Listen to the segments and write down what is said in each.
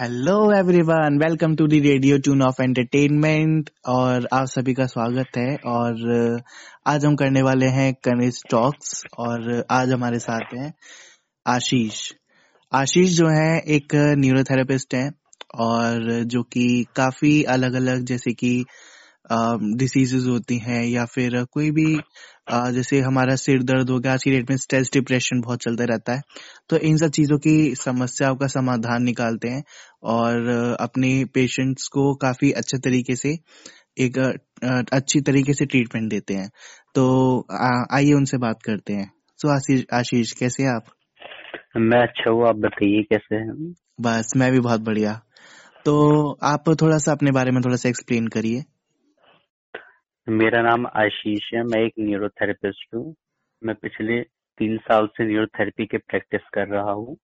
Hello everyone welcome to the radio tune of entertainment और आप सभी का स्वागत है और आज हम करने वाले हैं कनिज टॉक्स और आज हमारे साथ हैं आशीष। आशीष जो है एक न्यूरोथेरेपिस्ट हैं और जो कि काफ़ी अलग अलग जैसे कि डिसीजेज होती हैं या फिर कोई भी आ, जैसे हमारा सिर दर्द हो गया आज की डेट में स्ट्रेस डिप्रेशन बहुत चलता रहता है तो इन सब चीज़ों की समस्याओं का समाधान निकालते हैं और अपने पेशेंट्स को काफ़ी अच्छे तरीके से एक अच्छी तरीके से ट्रीटमेंट देते हैं। तो आइए उनसे बात करते हैं। तो आशीष आशीष कैसे आप? मैं अच्छा हूँ आप बताइए कैसे हैं? बस मैं भी बहुत बढ़िया। तो आप थोड़ा सा अपने बारे में थोड़ा सा एक्सप्लेन करिए। मेरा नाम आशीष है मैं एक न्यूरोथेरेपिस्ट हूँ। मैं पिछले तीन साल से न्यूरोथेरेपी के प्रैक्टिस कर रहा हूँ।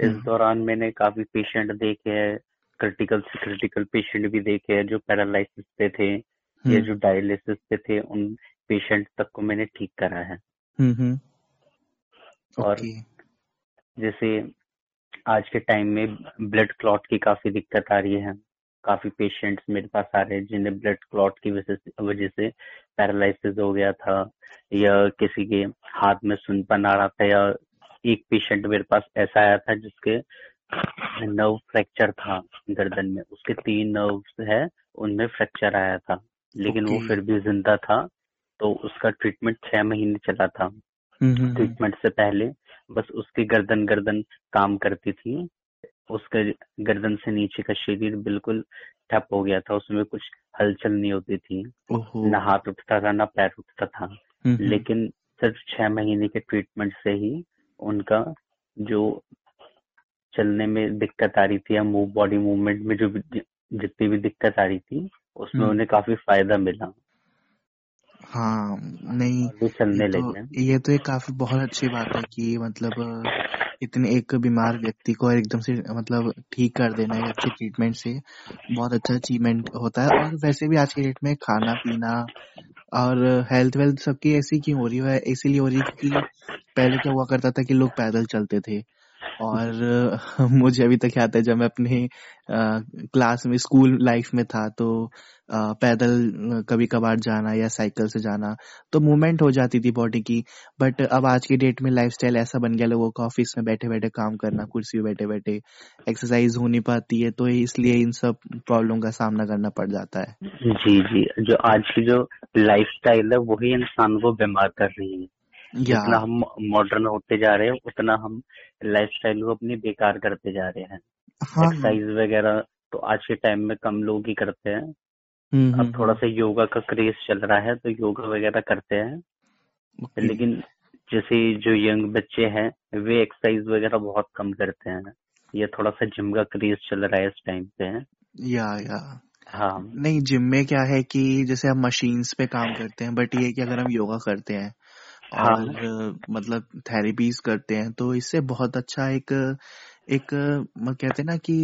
इस हम्म। दौरान मैंने काफ़ी पेशेंट देखे हैं क्रिटिकल से क्रिटिकल पेशेंट भी देखे हैं जो पैरालिसिस पे थे या हम्म। जो डायलिसिस पे थे उन पेशेंट तक को मैंने ठीक करा है। हम्म, और जैसे आज के टाइम में ब्लड क्लॉट की काफ़ी दिक्कत आ रही है। काफ़ी पेशेंट्स मेरे पास आ रहे हैं जिन्हें ब्लड क्लॉट की वजह से पैरालिसिस हो गया था या किसी के हाथ में सुनपन आ रहा था या एक पेशेंट मेरे पास ऐसा आया था जिसके नर्व फ्रैक्चर था गर्दन में। उसके तीन नर्व है उनमें फ्रैक्चर आया था लेकिन okay. वो फिर भी ज़िंदा था तो उसका ट्रीटमेंट छह महीने चला था। ट्रीटमेंट से पहले बस उसकी गर्दन गर्दन काम करती थी उसका गर्दन से नीचे का शरीर बिल्कुल ठप हो गया था उसमें कुछ हलचल नहीं होती थी। न हाथ उठता था न पैर उठता था। लेकिन सिर्फ़ छह महीने के ट्रीटमेंट से ही उनका जो चलने में दिक्कत आ रही थी या मूव बॉडी मूवमेंट में जो जितनी भी दिक्कत आ रही थी उसमें हम्म। उन्हें काफ़ी फ़ायदा मिला। हाँ नहीं चलने ये तो, लगे। ये तो एक काफ़ी बहुत अच्छी बात है कि मतलब इतने एक बीमार व्यक्ति को एकदम से मतलब ठीक कर देना है अच्छे ट्रीटमेंट से, बहुत अच्छा अचीवमेंट होता है। और वैसे भी आज के डेट में खाना, पीना और हेल्थ वेल्थ सबकी ऐसी क्यों हो रही है? इसीलिए हो रही है क्योंकि पहले क्या हुआ करता था कि लोग पैदल चलते थे। और, मुझे अभी तक याद है जब मैं अपने क्लास में, स्कूल लाइफ में था तो पैदल कभी कभार जाना या साइकिल से जाना तो मूवमेंट हो जाती थी बॉडी की। बट अब आज की डेट में लाइफस्टाइल ऐसा बन गया लोगों का ऑफ़िस में बैठे बैठे काम करना, कुर्सी बैठे बैठे एक्सरसाइज हो नहीं पाती है तो इसलिए इन सब प्रॉब्लम का सामना करना पड़ जाता है। जी जी। जो आज की जो लाइफस्टाइल है वही इंसान को बीमार कर रही है। जितना हम मॉडर्न होते जा रहे हैं उतना हम लाइफस्टाइल को अपनी बेकार करते जा रहे हैं। हाँ, एक्सरसाइज। वगैरह तो आज के टाइम में कम लोग ही करते हैं। हम्म, अब हम्म, थोड़ा हम्म। सा योगा का क्रेज चल रहा है तो योगा वगैरह करते हैं। लेकिन जैसे जो यंग बच्चे हैं वे एक्सरसाइज वगैरह बहुत कम करते हैं। ये थोड़ा सा जिम का क्रेज चल रहा है इस टाइम पे। या या हाँ। नहीं जिम में क्या है कि जैसे हम मशीन्स पे काम करते हैं बट ये कि अगर हम योगा करते हैं हाँ। और मतलब थेरेपीज करते हैं तो इससे बहुत अच्छा एक एक कहते हैं ना कि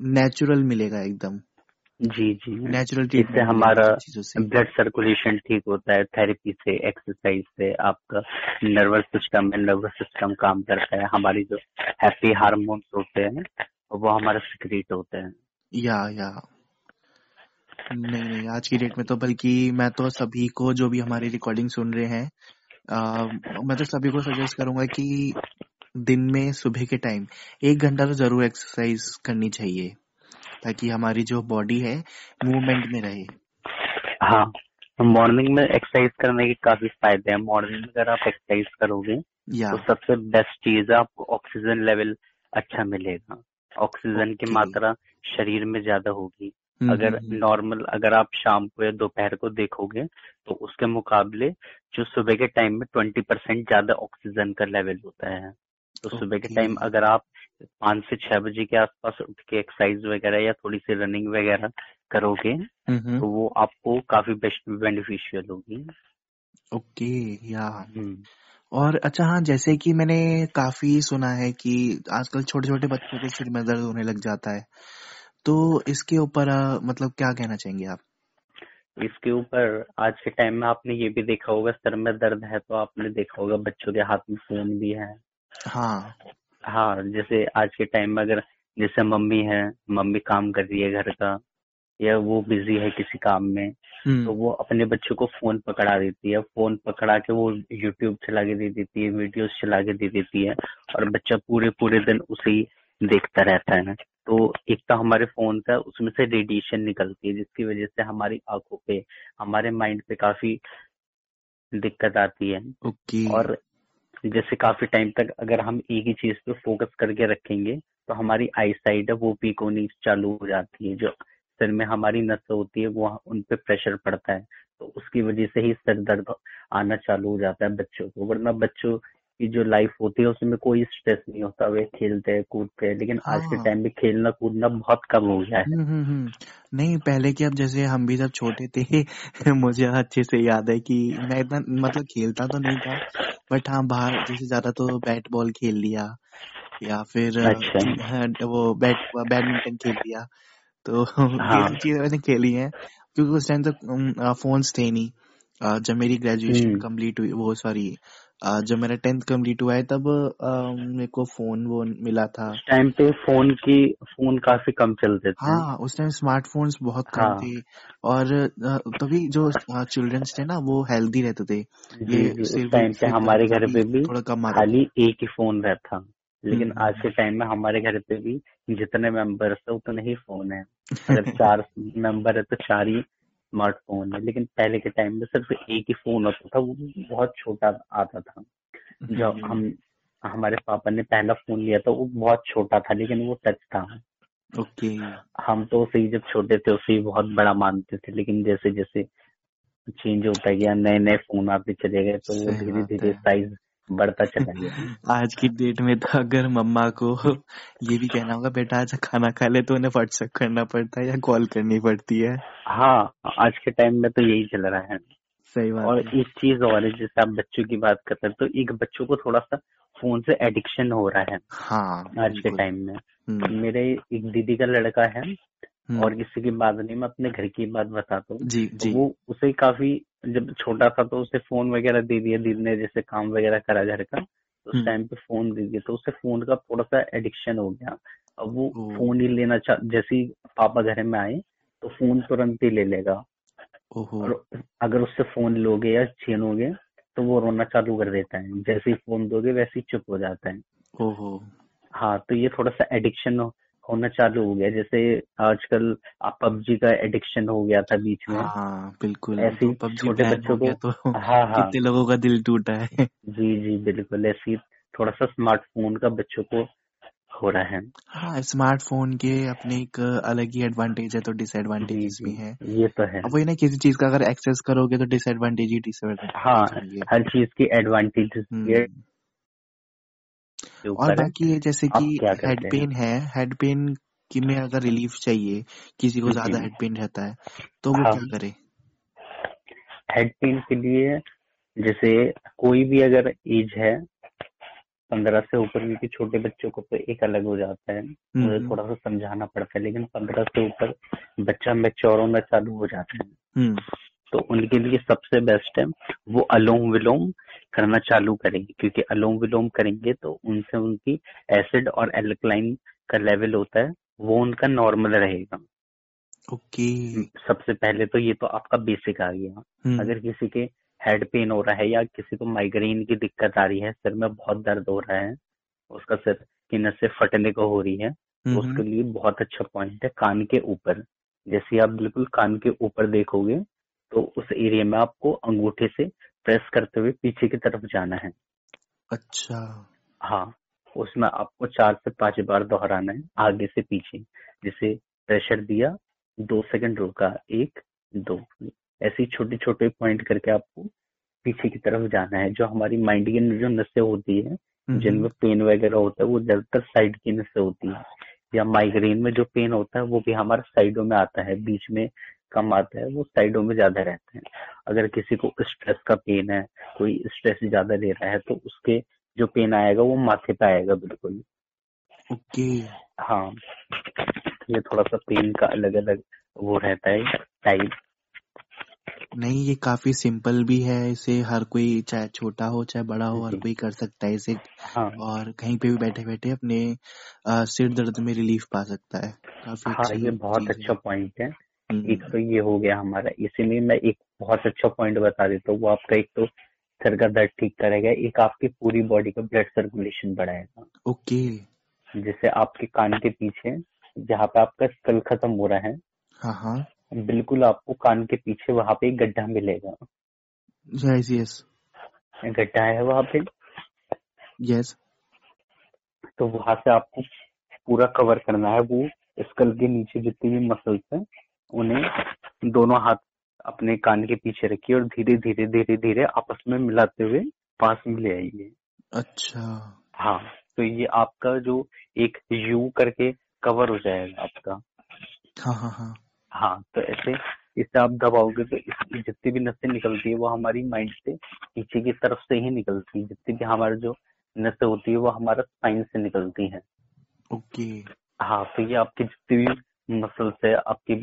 नेचुरल मिलेगा एकदम। जी जी। नेचुरल इससे हमारा ब्लड सर्कुलेशन ठीक होता है थेरेपी से एक्सरसाइज से आपका नर्वस सिस्टम है नर्वस सिस्टम काम करता है। हमारी जो हैप्पी हार्मोन्स होते हैं वो हमारे सिक्रेट होते हैं। या या। नहीं नहीं आज की डेट में तो बल्कि मैं तो सभी को जो भी हमारी रिकॉर्डिंग सुन रहे हैं आ, मैं तो सभी को सजेस्ट करूँगा कि दिन में सुबह के टाइम एक घंटा तो ज़रूर एक्सरसाइज करनी चाहिए ताकि हमारी जो बॉडी है मूवमेंट में रहे। हाँ मॉर्निंग में एक्सरसाइज करने के काफ़ी फ़ायदे हैं। मॉर्निंग में अगर आप एक्सरसाइज करोगे तो सबसे बेस्ट चीज़ है आपको ऑक्सीजन लेवल अच्छा मिलेगा। ऑक्सीजन की मात्रा शरीर में ज़्यादा होगी। अगर नॉर्मल हम्म, हम्म। अगर आप शाम को या दोपहर को देखोगे तो उसके मुकाबले जो सुबह के टाइम में ट्वेंटी परसेंट ज़्यादा ऑक्सीजन का लेवल होता है। तो सुबह के टाइम अगर आप पाँच से छह बजे के आसपास उठ के एक्सरसाइज वगैरह या थोड़ी सी रनिंग वगैरह करोगे तो वो आपको काफ़ी बेस्ट बेनिफिशियल होगी। ओके या और अच्छा हाँ जैसे कि मैंने काफ़ी सुना है कि आजकल छोटे छोटे बच्चों के सिर में दर्द होने लग जाता है। तो इसके ऊपर मतलब क्या कहना चाहेंगे आप? इसके ऊपर आज के टाइम में आपने ये भी देखा होगा सर में दर्द है तो आपने देखा होगा बच्चों के हाथ में फ़ोन भी है। हाँ। हाँ जैसे आज के टाइम में अगर जैसे मम्मी है मम्मी काम कर रही है घर का या वो बिज़ी है किसी काम में तो हम्म वो अपने बच्चों को फ़ोन पकड़ा देती है। फ़ोन पकड़ा के वो यूट्यूब चला के दे देती है वीडियोस चला के दे देती है और बच्चा पूरे पूरे दिन उसे ही देखता रहता है तो एक तो हमारे फ़ोन का उसमें से रेडिएशन निकलती है जिसकी वजह से हमारी आँखों पे हमारे माइंड पे काफ़ी दिक्कत आती है। ओके। और जैसे काफ़ी टाइम तक अगर हम एक ही चीज़ पे फोकस करके रखेंगे तो हमारी आई साइड है वो वीक होनी चालू हो जाती है। जो सिर में हमारी नस होती है वो उन पे प्रेशर पड़ता है। तो उसकी वजह से ही सर दर्द आना चालू हो जाता है बच्चों को। वरना बच्चों की जो लाइफ होती है उसमें कोई स्ट्रेस नहीं होता वे खेलते हैं कूदते हैं लेकिन आज के हाँ। टाइम में खेलना कूदना बहुत कम हो गया है। हम्म हम्म हम्म। नहीं पहले की अब जैसे हम भी जब छोटे थे मुझे अच्छे से याद है कि मैं इतना मतलब खेलता तो नहीं था बट हाँ बाहर जैसे ज़्यादा तो बैट बॉल खेल लिया या फिर अच्छा। हाँ, वो बैट बैडमिंटन खेल लिया तो ये हाँ। सब चीज़ें मैंने खेली हैं क्योंकि उस टाइम तक फोन्स थे नहीं जब मेरी ग्रेजुएशन कंप्लीट हुई वो सॉरी जब मेरा टेंथ कंप्लीट हुआ है तब मेरे को फ़ोन वो मिला था। टाइम पे फ़ोन की फ़ोन काफ़ी कम चलते थे। हाँ उस टाइम स्मार्टफोन्स बहुत कम हाँ। थे। और तभी जो चिल्ड्रंस थे ना वो हेल्दी रहते थे। ये टाइम पे हमारे घर पे भी थोड़ा कम खाली एक ही फ़ोन रहता। लेकिन हम्म। आज के टाइम में हमारे घर पे भी जितने मेंबर्स है उतने ही फ़ोन है। अगर चार मेंबर है तो चार ही स्मार्टफ़ोन है लेकिन पहले के टाइम में सिर्फ़ एक ही फ़ोन होता था वो बहुत छोटा आता था। जब हम्म। हम हमारे पापा ने पहला फ़ोन लिया था वो बहुत छोटा था लेकिन वो टच था। ओके। हम तो उसे जब छोटे थे उसे बहुत बड़ा मानते थे लेकिन जैसे जैसे चेंज होता गया नए नए फ़ोन आते चले गए तो वो धीरे धीरे साइज़ बढ़ता चला गया। आज की डेट में तो अगर मम्मा को ये भी कहना होगा बेटा आज खाना खा ले तो उन्हें व्हाट्सएप करना पड़ता है या कॉल करनी पड़ती है। हाँ आज के टाइम में तो यही चल रहा है। सही बात और एक चीज़ और है जैसे आप बच्चों की बात करते हैं तो एक बच्चों को थोड़ा सा फ़ोन से एडिक्शन हो रहा है हाँ आज के टाइम में। हम्म। मेरे एक दीदी का लड़का है और किसी की बात नहीं मैं अपने घर की बात बताता हूँ। जी तो वो उसे काफ़ी जब छोटा था तो उसे फ़ोन वगैरह दे दिया दीदी ने जैसे काम वगैरह करा घर का तो उस हम्म। टाइम पे फ़ोन दे दिया। तो उसे फ़ोन का थोड़ा सा एडिक्शन हो गया। अब वो फ़ोन ही लेना चाह जैसे ही पापा घर में आए तो फ़ोन तुरंत ही ले लेगा। और अगर उससे फ़ोन लोगे या छीनोगे तो वो रोना चालू कर देता है। जैसे ही फ़ोन दोगे वैसे ही चुप हो जाता है। ओहो। हाँ तो ये थोड़ा सा एडिक्शन होना चालू हो गया जैसे आजकल पबजी का एडिक्शन हो गया था बीच में। हाँ बिल्कुल। ऐसे ही पबजी छोटे बच्चों हो को तो हाँ हाँ। कितने लोगों का दिल टूटा है। जी जी बिल्कुल। ऐसी थोड़ा सा स्मार्टफ़ोन का बच्चों को हो रहा है। हाँ स्मार्टफ़ोन के अपने एक अलग ही एडवांटेज है तो जी डिसएडवांटेजेस भी हैं। ये तो है। अब वही ना किसी चीज़ का अगर एक्सेस करोगे तो डिसएडवांटेज ही हाँ डिसएडवांटेज होंगे। हर चीज़ की एडवांटेजेस है के और बाकी ये जैसे कि हेड पेन है? हेड पेन की में अगर रिलीफ चाहिए किसी को ज़्यादा हेड पेन रहता है तो वो हाँ। क्या करे? हेड पेन के लिए जैसे कोई भी अगर एज है पंद्रह से ऊपर क्योंकि छोटे बच्चों को तो एक अलग हो जाता है मुझे हम्म। थोड़ा सा समझाना पड़ता है लेकिन पंद्रह से ऊपर बच्चा मैच्योर होना चालू हो जाता है। हम्म। तो उनके लिए सबसे बेस्ट है वो अलोम विलोम करना चालू करेंगे क्योंकि अलोम विलोम करेंगे तो उनसे उनकी एसिड और एल्कलाइन का लेवल होता है वो उनका नॉर्मल रहेगा। ओके। सबसे पहले तो ये तो आपका बेसिक आ गया। हम्म। अगर किसी के हेड पेन हो रहा है या किसी को माइग्रेन की दिक्कत आ रही है सिर में बहुत दर्द हो रहा है उसका सिर की नसें फटने को हो रही है तो उसके हम्म। लिए बहुत अच्छा पॉइंट है कान के ऊपर। जैसे आप बिल्कुल कान के ऊपर देखोगे तो उस एरिया में आपको अंगूठे से प्रेस करते हुए पीछे की तरफ़ जाना है। अच्छा। हाँ उसमें आपको चार से पाँच बार दोहराना है आगे से पीछे। जैसे प्रेशर दिया दो सेकंड रुका एक दो। ऐसे छोटे छोटे पॉइंट करके आपको पीछे की तरफ़ जाना है जो हमारी माइंड की जो नसें होती है हम्म। जिनमें पेन वगैरह होता है वो ज़्यादातर साइड की नसें होती है। या माइग्रेन में जो पेन होता है वो भी हमारे साइडों में आता है बीच में कम आता है वो साइडों में ज़्यादा रहते हैं। अगर किसी को स्ट्रेस का पेन है कोई स्ट्रेस ज़्यादा ले रहा है तो उसके जो पेन आएगा वो माथे पे आएगा बिल्कुल। ओके। हाँ। ये थोड़ा सा पेन का अलग अलग वो रहता है टाइप। नहीं ये काफ़ी सिंपल भी है इसे हर कोई चाहे छोटा हो चाहे बड़ा हो हर कोई कर सकता है इसे। हाँ। और कहीं पे भी बैठे बैठे अपने आ, सिर दर्द में रिलीफ पा सकता है। काफ़ी हाँ ये बहुत अच्छा पॉइंट है। एक तो ये हो गया हमारा इसीलिए मैं एक बहुत अच्छा पॉइंट बता देता हूँ वो आपका एक तो सर का दर्द ठीक करेगा एक आपकी पूरी बॉडी का ब्लड सर्कुलेशन बढ़ाएगा। ओके। जिससे आपके कान के पीछे जहाँ पे आपका स्कल खत्म हो रहा है हाँ हाँ। बिल्कुल आपको कान के पीछे वहाँ पे एक गड्ढा मिलेगा। यस यस गड्ढा है वहाँ पे। यस तो वहाँ से आपको पूरा कवर करना है वो स्कल के नीचे जितनी भी मसल्स हैं उन्हें दोनों हाथ अपने कान के पीछे रखिए और धीरे धीरे धीरे धीरे आपस में मिलाते हुए पास में ले आइए अच्छा। हाँ तो ये आपका जो एक यू करके कवर हो जाएगा आपका। हाँ हाँ हाँ। हाँ तो ऐसे इससे आप दबाओगे तो जितनी भी नसें निकलती है वो हमारी माइंड से पीछे की तरफ़ से ही निकलती है। जितनी भी हमारे जो नसें होती है वो हमारा स्पाइन से निकलती है। ओके। हाँ तो ये आपकी जितनी भी मसल्स है आपकी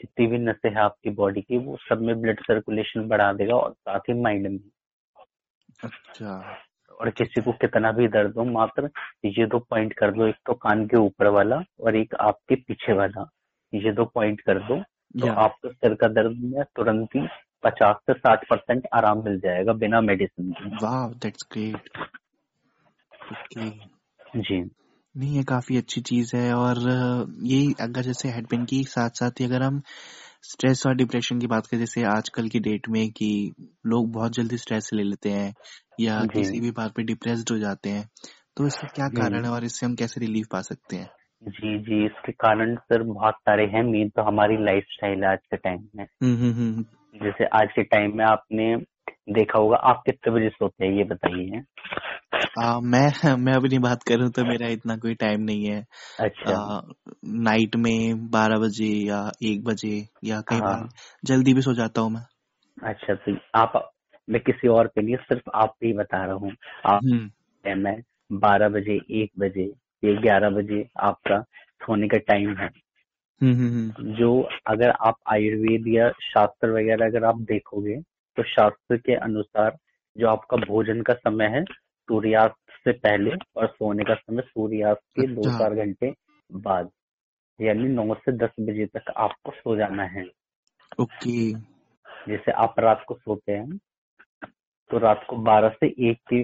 जितनी भी नसें है आपकी बॉडी की वो सब में ब्लड सर्कुलेशन बढ़ा देगा और साथ ही माइंड में। अच्छा। और किसी को कितना भी दर्द हो मात्र ये दो पॉइंट कर दो एक तो कान के ऊपर वाला और एक आपके पीछे वाला। ये दो पॉइंट कर दो तो आपको सिर का दर्द में तुरंत ही पचास से साठ परसेंट आराम मिल जाएगा बिना मेडिसिन के। वाह दैट्स ग्रेट जी। नहीं ये काफ़ी अच्छी चीज़ है और यही अगर जैसे हेड पेन की साथ साथ ही अगर हम स्ट्रेस और डिप्रेशन की बात करें जैसे आजकल की डेट में कि लोग बहुत जल्दी स्ट्रेस ले लेते हैं या जी। किसी भी बात पे डिप्रेस्ड हो जाते हैं तो इसका क्या कारण है और इससे हम कैसे रिलीफ पा सकते हैं? जी जी इसके कारण सर बहुत सारे हैं। मेन तो हमारी लाइफ स्टाइल है आज के टाइम में। हम्म हम्म हम्म। जैसे आज के टाइम में आपने देखा होगा। आप कितने बजे सोते हैं ये बताइए। आ, मैं मैं अपनी बात करूँ तो मेरा इतना कोई टाइम नहीं है। अच्छा। आ, नाइट में बारह बजे या एक बजे या कई बार हाँ। जल्दी भी सो जाता हूँ मैं। अच्छा तो आप मैं किसी और पे नहीं सिर्फ़ आप पे ही बता रहा हूँ। आप हम्म। मैं बारह बजे एक बजे या ग्यारह बजे आपका सोने का टाइम है। हम्म हम्म, जो अगर आप आयुर्वेद या शास्त्र वगैरह अगर आप देखोगे तो शास्त्र के अनुसार जो आपका भोजन का समय है सूर्यास्त से पहले और सोने का समय सूर्यास्त के दो अच्छा। चार घंटे बाद यानी नौ से दस बजे तक आपको सो जाना है। ओके। जैसे आप रात को सोते हैं तो रात को बारह से एक के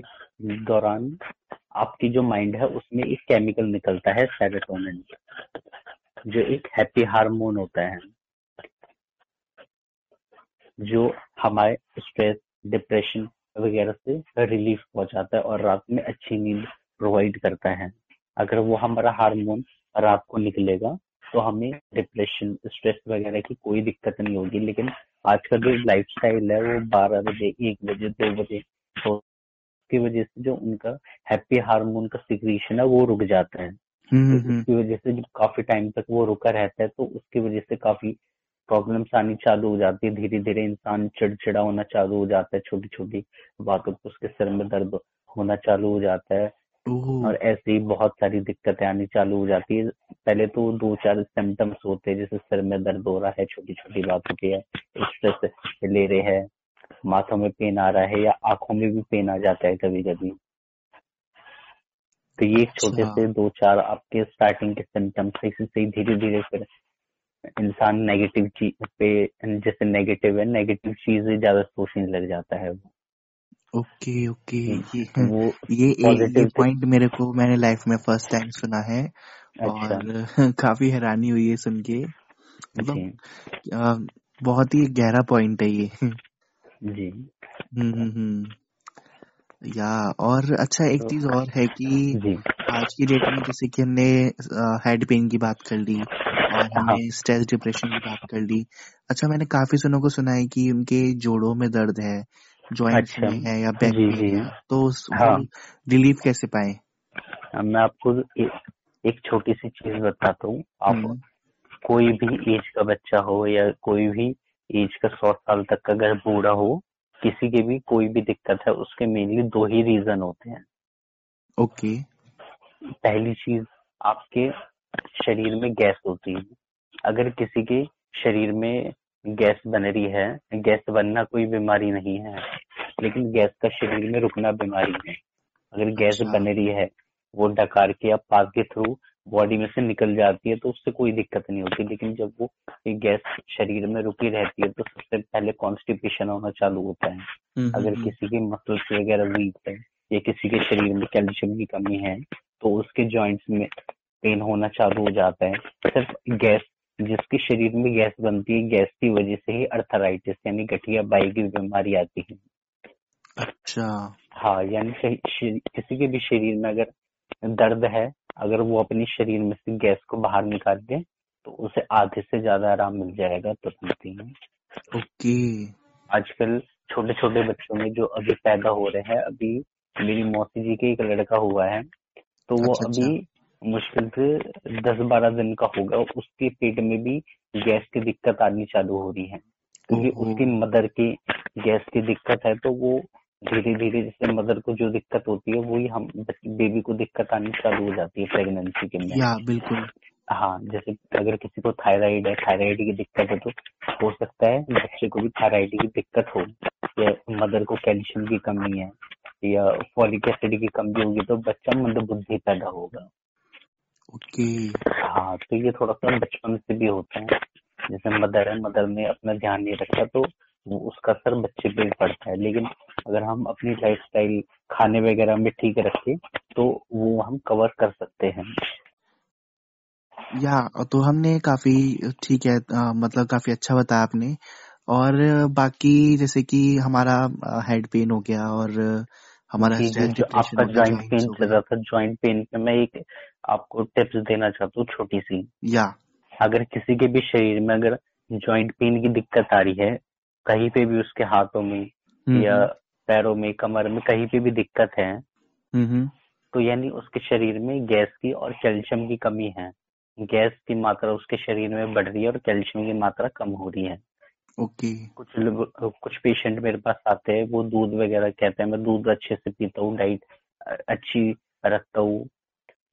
दौरान आपकी जो माइंड है उसमें एक केमिकल निकलता है सेरोटोनिन जो एक हैप्पी हार्मोन होता है। जो हमारे स्ट्रेस डिप्रेशन वगैरह से रिलीफ पहुंचाता है और रात में अच्छी नींद प्रोवाइड करता है। अगर वो हमारा हार्मोन रात को निकलेगा तो हमें डिप्रेशन स्ट्रेस वगैरह की कोई दिक्कत नहीं होगी। लेकिन आज का जो लाइफ स्टाइल है वो बारह बजे एक बजे दो बजे तो उसकी वजह से जो उनका हैप्पी हार्मोन का सिक्रीशन है वो रुक जाता है। हम्म तो हम्म उसकी वजह से जब काफ़ी टाइम तक वो रुका रहता है तो उसकी वजह से काफ़ी प्रॉब्लम्स आनी चालू हो जाती है धीरे धीरे इंसान चिड़चिड़ा होना चालू हो जाता है छोटी छोटी बातों पर उसके सिर में दर्द होना चालू हो जाता है। और ऐसे ही बहुत सारी दिक्कतें आनी चालू हो जाती है। पहले तो दो चार सिम्टम्स होते हैं जैसे सिर में दर्द हो रहा है छोटी छोटी बातों के स्ट्रेस ले रहे हैं माथों में पेन आ रहा है या आँखों में भी पेन आ जाता है कभी कभी तो ये छोटे अच्छा। से दो चार आपके स्टार्टिंग के सिम्टम्स इसी से धीरे धीरे फिर इंसान नेगेटिव चीज़ पे जैसे नेगेटिव है नेगेटिव चीज़ें ज़्यादा सोचने लग जाता है वो। Okay okay. हम्म, ये वो ये ये पॉजिटिव पॉइंट मेरे को मैंने लाइफ में फ़र्स्ट टाइम सुना है अच्छा। और काफ़ी हैरानी हुई है सुन के। मतलब बहुत ही गहरा पॉइंट है ये। जी। हम्म हम्म हम्म। या और अच्छा एक तो चीज़ और है कि जी। आज की डेट में जैसे कि हमने हेड पेन की बात कर ली और हाँ। हमने स्ट्रेस डिप्रेशन की बात कर ली। अच्छा मैंने काफ़ी जनों को सुना है कि उनके जोड़ों में दर्द है ज्वाइंट अच्छा। में है या बैक जी है तो हाँ। रिलीफ कैसे पाए? मैं आपको एक, एक छोटी सी चीज़ बताता हूँ। आप हम्म। कोई भी एज का बच्चा हो या कोई भी एज का सौ साल तक का अगर बूढ़ा हो किसी के भी कोई भी दिक्कत है उसके मेनली दो ही रीजन होते हैं। ओके। पहली चीज़ आपके शरीर में गैस होती है। अगर किसी के शरीर में गैस बन रही है गैस बनना कोई बीमारी नहीं है लेकिन गैस का शरीर में रुकना बीमारी है। अगर गैस अच्छा। बन रही है वो डकार के या पास के थ्रू बॉडी में से निकल जाती है तो उससे कोई दिक्कत नहीं होती। लेकिन जब वो गैस शरीर में रुकी रहती है तो सबसे पहले कॉन्स्टिपेशन होना चालू होता है। हम्म, अगर हम्म, किसी की मसल्स वगैरह वीक है या किसी के शरीर में कैल्शियम की कमी है तो उसके जॉइंट्स में पेन होना चालू हो जाता है। सिर्फ़ गैस जिसके शरीर में गैस बनती है गैस की वजह से ही अर्थराइटिस यानी गठिया बाई की बीमारी आती है। अच्छा। हाँ यानी किसी के भी शरीर में अगर दर्द है अगर वो अपने शरीर में से गैस को बाहर निकाल दे तो उसे आधे से ज़्यादा आराम मिल जाएगा तुरंत ही। ओके। आजकल छोटे छोटे बच्चों में जो अभी पैदा हो रहे हैं अभी मेरी मौसी जी के एक लड़का हुआ है तो वो अच्छा अभी अच्छा। मुश्किल से दस बारह दिन का होगा उसके पेट में भी गैस की दिक्कत आनी चालू हो रही है। क्योंकि उसकी मदर की गैस की दिक्कत है तो वो धीरे धीरे जैसे मदर को जो दिक्कत होती है वही हम बेबी को दिक्कत आनी चालू हो जाती है प्रेगनेंसी के में या बिल्कुल। हाँ जैसे अगर किसी को थायराइड है थायराइड की दिक्कत है तो हो सकता है बच्चे को भी थायराइड की दिक्कत हो। या मदर को कैल्शियम की कमी है या फॉलिक एसिड की कमी होगी तो बच्चा मंदबुद्धि पैदा होगा। ओके। okay. हाँ तो ये थोड़ा सा बचपन से भी होता है। जैसे मदर है मदर ने अपना ध्यान नहीं रखा तो वो उसका असर बच्चे पे पड़ता है। लेकिन अगर हम अपनी लाइफस्टाइल खाने वगैरह में ठीक रखें तो वो हम कवर कर सकते हैं। या तो हमने काफ़ी ठीक है अ, मतलब काफ़ी अच्छा बताया आपने। और बाकी जैसे कि हमारा हेड पेन हो गया और हमारा जी जो आपका जॉइंट पेन चल रहा था जॉइंट पेन पे मैं एक आपको टिप्स देना चाहता हूँ छोटी सी। या। अगर किसी के भी शरीर में अगर जॉइंट पेन की दिक्कत आ रही है कहीं पे भी उसके हाथों में हम्म या हम्म। पैरों में कमर में कहीं पे भी दिक्कत है हम्म, तो यानी उसके शरीर में गैस की और कैल्शियम की कमी है। गैस की मात्रा उसके शरीर में बढ़ रही है और कैल्शियम की मात्रा कम हो रही है। ओके। कुछ लोग कुछ पेशेंट मेरे पास आते हैं वो दूध वगैरह कहते हैं मैं दूध अच्छे से पीता हूँ डाइट अच्छी रखता हूँ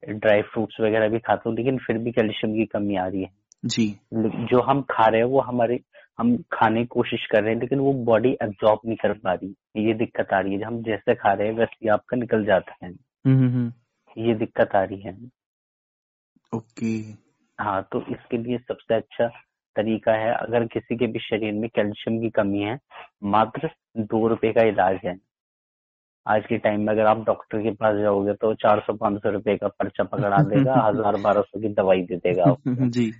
ड्राई फ्रूट्स वगैरह भी खाता हूँ लेकिन फिर भी कैल्शियम की कमी आ रही है। जी। जो हम खा रहे हैं वो हमारे हम खाने की कोशिश कर रहे हैं लेकिन वो बॉडी एब्जॉर्ब नहीं कर पा रही। ये दिक्कत आ रही है। हम जैसे खा रहे हैं वैसे ही आपका निकल जाता है। हम्म हम्म हम्म, ये दिक्कत आ रही है। ओके। हाँ तो इसके लिए सबसे अच्छा तरीका है अगर किसी के भी शरीर में कैल्शियम की कमी है मात्र दो रुपए का इलाज है। आज के टाइम में अगर आप डॉक्टर के पास जाओगे तो चार सौ पाँच सौ रुपए का पर्चा पकड़ा देगा हज़ार बारह सौ की दवाई दे देगा जी।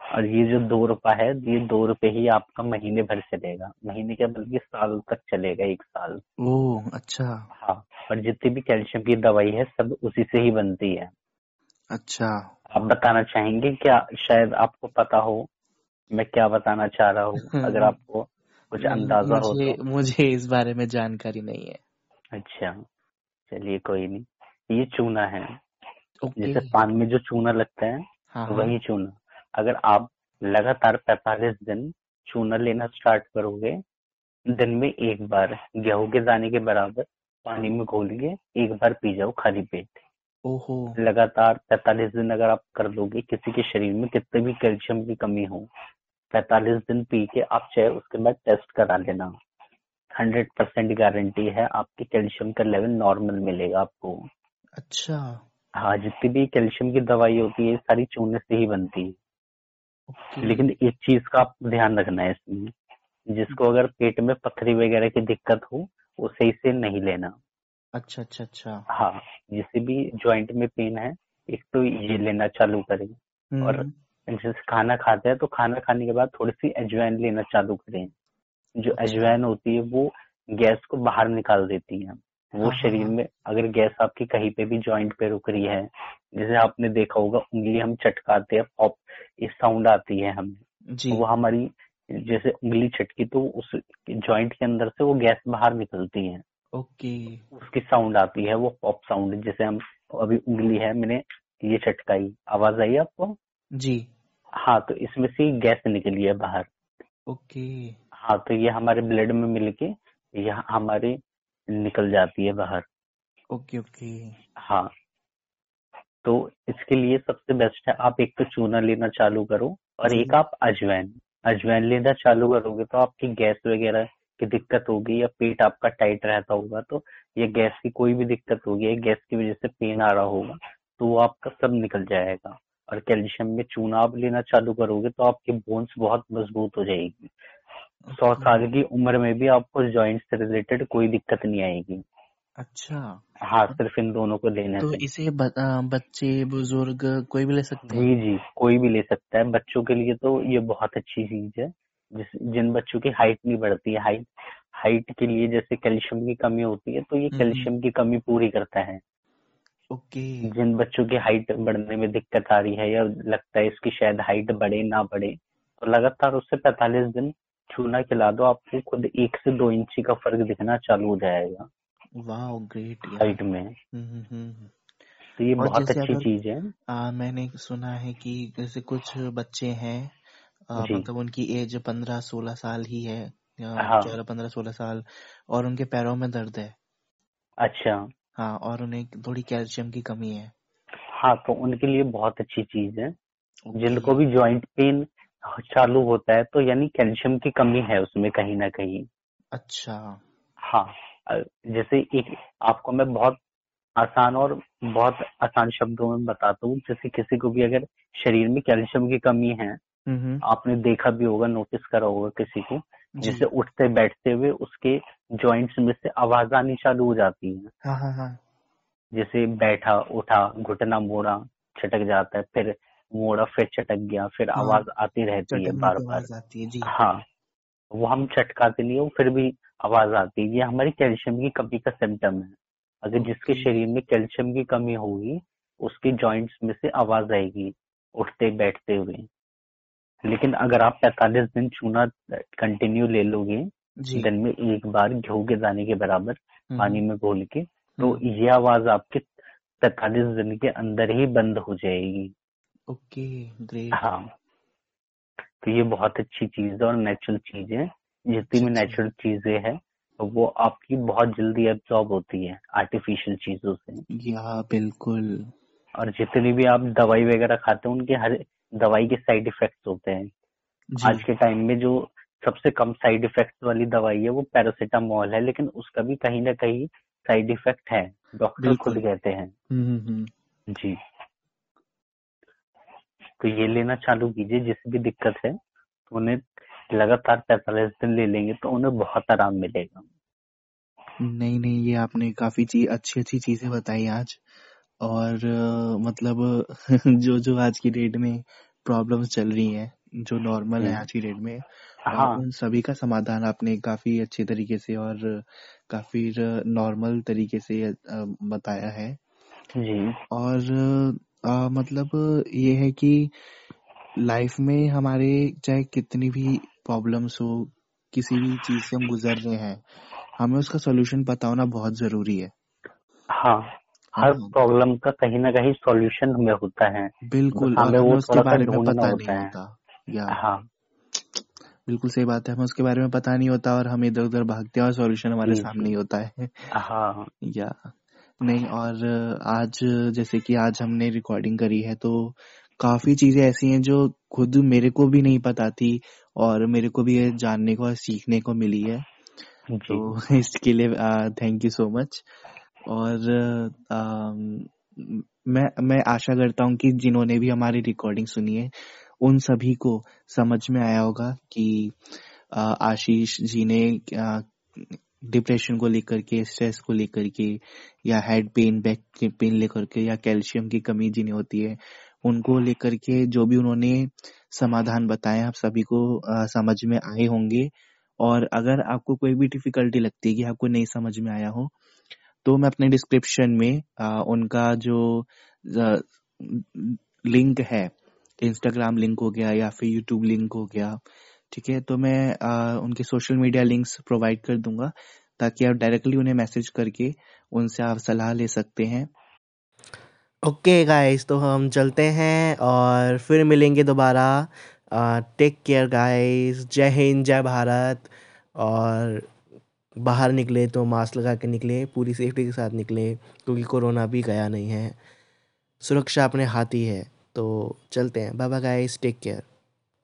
और ये जो दो रुपया है ये दो रुपए ही आपका महीने भर चलेगा। महीने क्या बल्कि साल तक चलेगा एक साल। ओह अच्छा। हाँ और जितनी भी कैल्शियम की दवाई है सब उसी से ही बनती है। अच्छा। आप बताना चाहेंगे क्या शायद आपको पता हो मैं क्या बताना चाह रहा हूँ? अगर आपको कुछ अंदाज़ा हो तो। मुझे इस बारे में जानकारी नहीं है। अच्छा चलिए कोई नहीं। ये चूना है। जैसे पान में जो चूना लगता है हाँ हाँ। वही चूना। अगर आप लगातार 45 दिन चूना लेना स्टार्ट करोगे दिन में एक बार गेहूँ के दाने के बराबर पानी में घोल के एक बार पी जाओ खाली पेट। लगातार 45 दिन अगर आप कर दोगे किसी के शरीर में कितने भी कैल्शियम की कमी हो 45 दिन पी के आप चाहे उसके बाद टेस्ट करा लेना। हंड्रेड परसेंट गारंटी है आपके कैल्शियम का लेवल नॉर्मल मिलेगा आपको। अच्छा। हाँ जितनी भी कैल्शियम की दवाई होती है सारी चूने से ही बनती है। लेकिन एक चीज़ का आप ध्यान रखना है इसमें जिसको अगर पेट में पथरी वगैरह की दिक्कत हो वो सही से नहीं लेना। अच्छा अच्छा अच्छा। हाँ जिसे भी ज्वाइंट में पेन है एक तो ये लेना चालू करें। और हम्म। जैसे खाना खाते हैं तो खाना खाने के बाद थोड़ी सी अजवाइन लेना चालू करें। जो अच्छा। अजवाइन होती है वो गैस को बाहर निकाल देती है। वो हाँ हाँ शरीर हाँ। में अगर गैस आपकी कहीं पे भी जॉइंट पे रुक रही है जैसे आपने देखा होगा उंगली हम चटकाते हैं पॉप ये साउंड आती है हमें। जी। वो हमारी जैसे उंगली छटकी तो उस जॉइंट के अंदर से वो गैस बाहर निकलती है। ओके। उसकी साउंड आती है वो पॉप साउंड जैसे हम अभी उंगली है मैंने ये चटकाई। आवाज़ आई आपको? जी। हाँ तो इसमें से गैस निकली है बाहर। ओके। हाँ तो ये हमारे ब्लड में मिलके यह हमारे निकल जाती है बाहर। Okay okay. हाँ। तो इसके लिए सबसे बेस्ट है आप एक तो चूना लेना चालू करो और एक आप अजवाइन। अजवाइन लेना चालू करोगे तो आपकी गैस वगैरह की दिक्कत होगी या पेट आपका टाइट रहता होगा तो ये गैस की कोई भी दिक्कत होगी गैस की वजह से पेन आ रहा होगा तो वो आपका सब निकल जाएगा। और कैल्शियम में चूना आप लेना चालू करोगे तो आपकी बोन्स बहुत मज़बूत हो जाएगी। सौ साल की उम्र में भी आपको जॉइंट से रिलेटेड कोई दिक्कत नहीं आएगी। अच्छा। हाँ सिर्फ़ इन दोनों को लेना तो इसे ब, आ, बच्चे बुज़ुर्ग कोई भी ले सकते हैं? जी जी कोई भी ले सकता है। बच्चों के लिए तो ये बहुत अच्छी चीज़ है। जिस जिन बच्चों की हाइट नहीं बढ़ती है हाइट हाइट के लिए जैसे कैल्शियम की कमी होती है तो ये हम्म, कैल्शियम की कमी पूरी करता है। ओके। जिन बच्चों की हाइट बढ़ने में दिक्कत आ रही है या लगता है इसकी शायद हाइट बढ़े ना बढ़े तो लगातार उससे पैतालीस दिन चूना खिला दो आपको खुद एक से दो इंची का फ़र्क दिखना चालू हो जाएगा। वाह ग्रेट हाइट में। हम्म हम्म, हम्म। तो ये बहुत अच्छी चीज़ है। आ, मैंने सुना है कि जैसे कुछ बच्चे हैं मतलब उनकी एज पंद्रह सोलह साल ही है या हाँ। ग्यारह पंद्रह सोलह साल और उनके पैरों में दर्द है। अच्छा। हाँ और उन्हें थोड़ी कैल्शियम की कमी है। हाँ तो उनके लिए बहुत अच्छी चीज़ है। जिनको भी ज्वाइंट पेन चालू होता है तो यानी कैल्शियम की कमी है उसमें कहीं ना कहीं। अच्छा। हाँ जैसे एक आपको मैं बहुत आसान और बहुत आसान शब्दों में बताता हूँ। जैसे किसी को भी अगर शरीर में कैल्शियम की कमी है आपने देखा भी होगा नोटिस करा होगा किसी को जैसे उठते बैठते हुए उसके जॉइंट्स में से आवाज़ आनी चालू हो जाती है। हाँ हाँ हाँ। जैसे बैठा उठा घुटना मोड़ा छटक जाता है फिर मोड़ा फिर छटक गया फिर हाँ। आवाज़ आती रहती है बार बार आती है जी। हाँ वो हम चटकाते नहीं हो फिर भी आवाज़ आती है। ये हमारी कैल्शियम की कमी का सिम्टम है। अगर जिसके शरीर में कैल्शियम की कमी होगी उसके जॉइंट्स में से आवाज़ आएगी उठते बैठते हुए। लेकिन अगर आप 45 दिन चूना कंटिन्यू ले लोगे दिन में एक बार गेहूँ के दाने के बराबर हम्म। पानी में घोल के तो हम्म, ये आवाज़ आपके 45 दिन के अंदर ही बंद हो जाएगी। Okay great. हाँ। तो ये बहुत अच्छी चीज़ है और नेचुरल चीज़ है। जितनी भी नेचुरल चीज़ें हैं वो आपकी बहुत जल्दी एब्जॉर्ब होती है आर्टिफिशियल चीज़ों से। या बिल्कुल। और जितनी भी आप दवाई वगैरह खाते हैं उनके हर दवाई के साइड इफेक्ट्स होते हैं। आज के टाइम में जो सबसे कम साइड इफेक्ट्स वाली दवाई है वो पैरासीटामोल है लेकिन उसका भी कहीं ना कहीं साइड इफ़ेक्ट है। डॉक्टर खुद कहते हैं। हम्म हम्म हम्म, जी। तो ये लेना चालू कीजिए जिस भी दिक्कत है तो उन्हें लगातार पैंतालीस दिन ले लेंगे तो उन्हें बहुत आराम मिलेगा। नहीं नहीं ये आपने काफ़ी चीज़ अच्छी अच्छी चीज़ें बताई आज। और मतलब जो जो आज की डेट में प्रॉब्लम्स चल रही हैं जो नॉर्मल है हम्म। आज की डेट में हाँ। उन सभी का समाधान आपने काफ़ी अच्छे तरीके से और काफ़ी नॉर्मल तरीके से अ, बताया है। जी। और अ, मतलब ये है कि लाइफ में हमारे चाहे कितनी भी प्रॉब्लम्स हो किसी भी चीज़ से हम गुजर रहे हैं हमें उसका सॉल्यूशन पता होना बहुत ज़रूरी हाँ। है। हर प्रॉब्लम का कहीं ना कहीं सॉल्यूशन हमें होता है। बिल्कुल और हमें वो उसके बारे में पता नहीं होता होता या। हाँ। बिल्कुल सही बात है हमें उसके बारे में पता नहीं होता और हम इधर उधर भागते हैं और सॉल्यूशन हमारे सामने ही होता है। हाँ या नहीं और आज जैसे कि आज हमने रिकॉर्डिंग करी है तो काफ़ी चीज़ें ऐसी हैं जो खुद मेरे को भी नहीं पता थी और मेरे को भी ये जानने को और सीखने को मिली है। तो इसके लिए थैंक यू सो मच और अम, मैं मैं आशा करता हूँ कि जिन्होंने भी हमारी रिकॉर्डिंग सुनी है उन सभी को समझ में आया होगा कि आशीष जी ने डिप्रेशन को लेकर के स्ट्रेस को लेकर के या हेड पेन बैक पेन लेकर के या कैल्शियम की कमी जिन्हें होती है उनको लेकर के जो भी उन्होंने समाधान बताए आप सभी को अ, समझ में आए होंगे। और अगर आपको कोई भी डिफिकल्टी लगती है कि आपको नहीं समझ में आया हो तो मैं अपने डिस्क्रिप्शन में आ, उनका जो लिंक है इंस्टाग्राम लिंक हो गया या फिर यूट्यूब लिंक हो गया ठीक है? तो मैं आ, उनके सोशल मीडिया लिंक्स प्रोवाइड कर दूँगा ताकि आप डायरेक्टली उन्हें मैसेज करके उनसे आप सलाह ले सकते हैं। ओके okay गाइस तो हम चलते हैं और फिर मिलेंगे दोबारा। टेक केयर गाइस जय हिंद जय भारत। और बाहर निकले तो मास्क लगा के निकले, पूरी सेफ्टी के साथ निकले, क्योंकि कोरोना भी गया नहीं है। सुरक्षा अपने हाथ ही है तो चलते हैं। बाबा गाइस टेक केयर